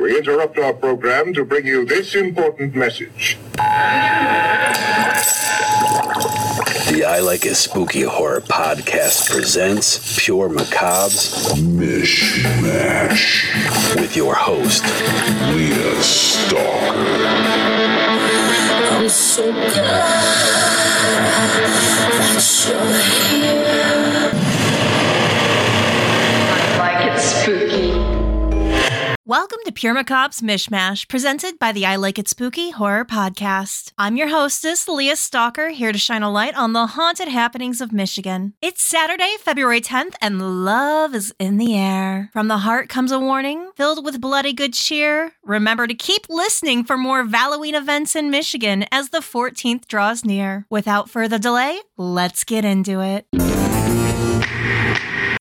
We interrupt our program to bring you this important message. The I Like It Spooky Horror Podcast presents Pure Macabre's MICH Mash. with your host, Leah Stalker. I'm so glad that you're here. Welcome to Pure Macabre's MICH Mash, presented by the I Like It Spooky Horror Podcast. I'm your hostess, Leah Stalker, here to shine a light on the haunted happenings of Michigan. It's Saturday, February 10th, and love is in the air. From the heart comes a warning, filled with bloody good cheer. Remember to keep listening for more Halloween events in Michigan as the 14th draws near. Without further delay, let's get into it.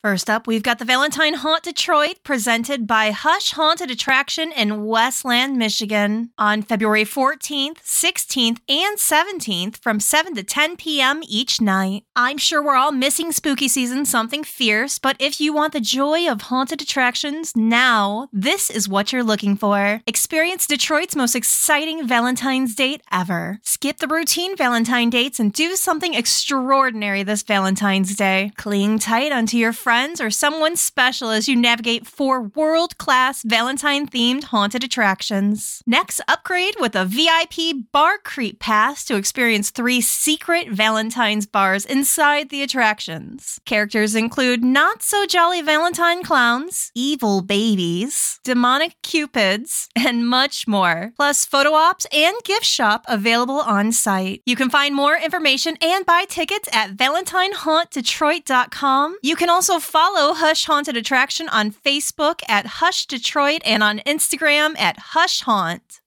First up, we've got the Valentine Haunt Detroit presented by Hush Haunted Attraction in Westland, Michigan on February 14th, 16th, and 17th from 7 to 10 p.m. each night. I'm sure we're all missing spooky season something fierce, but if you want the joy of haunted attractions now, this is what you're looking for. Experience Detroit's most exciting Valentine's date ever. Skip the routine Valentine dates and do something extraordinary this Valentine's Day. Cling tight onto your friends or someone special as you navigate four world class Valentine themed haunted attractions. Next, upgrade with a VIP bar creep pass to experience three secret Valentine's bars inside the attractions. Characters include not so jolly Valentine clowns, evil babies, demonic cupids, and much more. Plus, photo ops and gift shop available on site. You can find more information and buy tickets at ValentineHauntDetroit.com. You can also follow Hush Haunted Attraction on Facebook at Hush Detroit and on Instagram at Hush Haunt.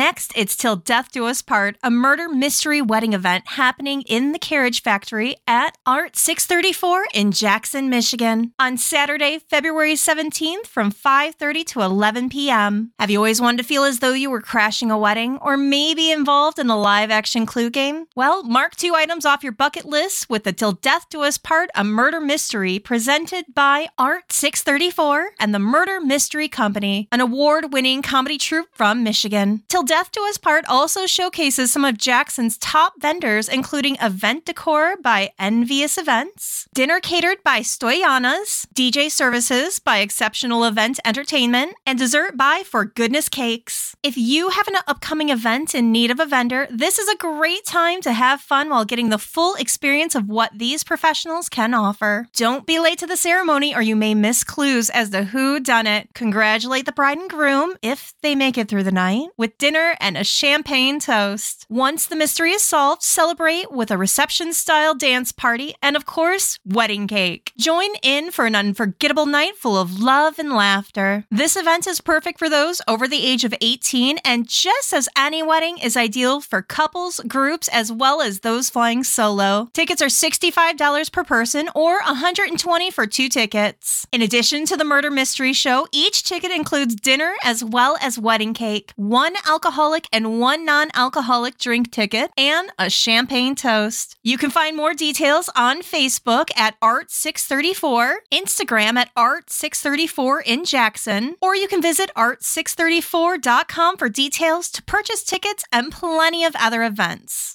Next, it's Till Death Do Us Part, a murder mystery wedding event happening in the Carriage Factory at Art 634 in Jackson, Michigan on Saturday, February 17th from 5:30 to 11 p.m. Have you always wanted to feel as though you were crashing a wedding or maybe involved in a live action clue game? Well, mark two items off your bucket list with the Till Death Do Us Part, a murder mystery presented by Art 634 and the Murder Mystery Company, an award-winning comedy troupe from Michigan. Till Death Do Us Part also showcases some of Jackson's top vendors, including event decor by Envious Events, dinner catered by Stoyanas, DJ services by Exceptional Event Entertainment, and dessert by For Goodness Cakes. If you have an upcoming event in need of a vendor, this is a great time to have fun while getting the full experience of what these professionals can offer. Don't be late to the ceremony or you may miss clues as to who done it. Congratulate the bride and groom if they make it through the night with dinner and a champagne toast. Once the mystery is solved, celebrate with a reception style dance party and, of course, wedding cake. Join in for an unforgettable night full of love and laughter. This event is perfect for those over the age of 18, and just as any wedding is ideal for couples, groups, as well as those flying solo. Tickets are $65 per person or 120 for two tickets. In addition to the murder mystery show, each ticket includes dinner as well as wedding cake, one alcoholic and one non alcoholic drink ticket, and a champagne toast. You can find more details on Facebook at Art634, Instagram at Art634 in Jackson, or you can visit art634.com for details to purchase tickets and plenty of other events.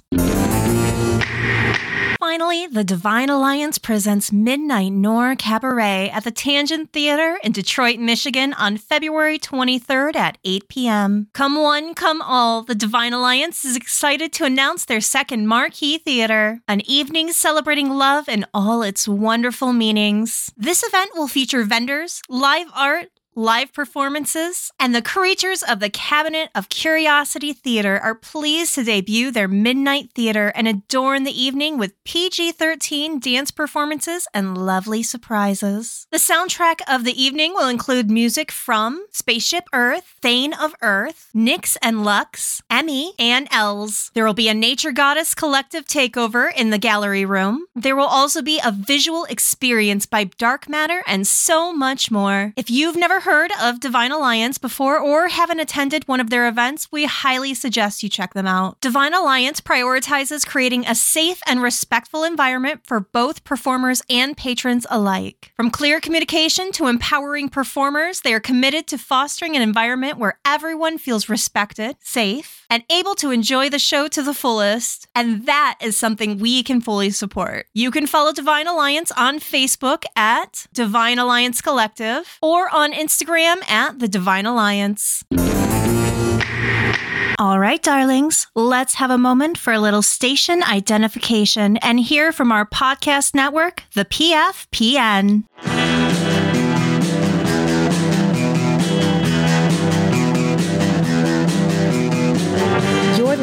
Finally, the Divine Alliance presents Midnight Noir Cabaret at the Tangent Theater in Detroit, Michigan on February 23rd at 8 p.m. Come one, come all, the Divine Alliance is excited to announce their second marquee theater, an evening celebrating love and all its wonderful meanings. This event will feature vendors, live art, live performances, and the creatures of the Cabinet of Curiosity Theater are pleased to debut their Midnight Theater and adorn the evening with PG 13 dance performances and lovely surprises. The soundtrack of the evening will include music from Spaceship Earth, Thane of Earth, Nyx and Lux, Emmy, and Els. There will be a Nature Goddess collective takeover in the gallery room. There will also be a visual experience by Dark Matter and so much more. If you've never heard of Divine Alliance before or haven't attended one of their events, we highly suggest you check them out. Divine Alliance prioritizes creating a safe and respectful environment for both performers and patrons alike. From clear communication to empowering performers, they are committed to fostering an environment where everyone feels respected, safe, and able to enjoy the show to the fullest. And that is something we can fully support. You can follow Divine Alliance on Facebook at Divine Alliance Collective or on Instagram at The Divine Alliance. All right, darlings, let's have a moment for a little station identification and hear from our podcast network, the PFPN.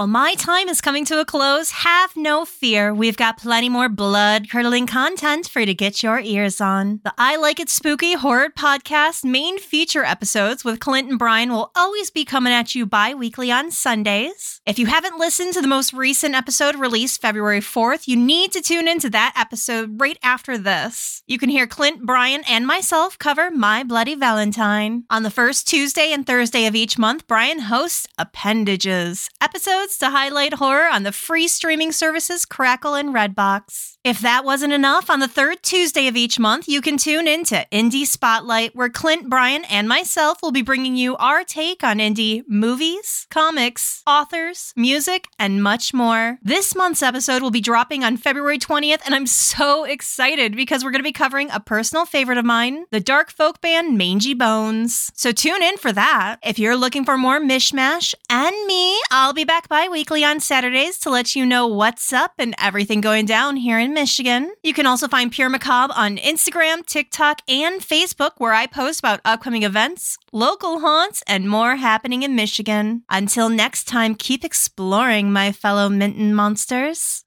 While my time is coming to a close, have no fear. We've got plenty more blood curdling content for you to get your ears on. The I Like It Spooky Horror Podcast main feature episodes with Clint and Brian will always be coming at you bi weekly on Sundays. If you haven't listened to the most recent episode released February 4th, you need to tune into that episode right after this. You can hear Clint, Brian, and myself cover My Bloody Valentine. On the first Tuesday and Thursday of each month, Brian hosts Appendages, episodes to highlight horror on the free streaming services Crackle and Redbox. If that wasn't enough, on the third Tuesday of each month, you can tune in to Indie Spotlight, where Clint, Brian, and myself will be bringing you our take on indie movies, comics, authors, music, and much more. This month's episode will be dropping on February 20th, and I'm so excited because we're going to be covering a personal favorite of mine, the dark folk band Mangy Bones. So tune in for that. If you're looking for more mishmash and me, I'll be back bi weekly on Saturdays to let you know what's up and everything going down here in Michigan. You can also find Pure Macabre on Instagram, TikTok, and Facebook, where I post about upcoming events, local haunts, and more happening in Michigan. Until next time, keep exploring, my fellow Mitten monsters.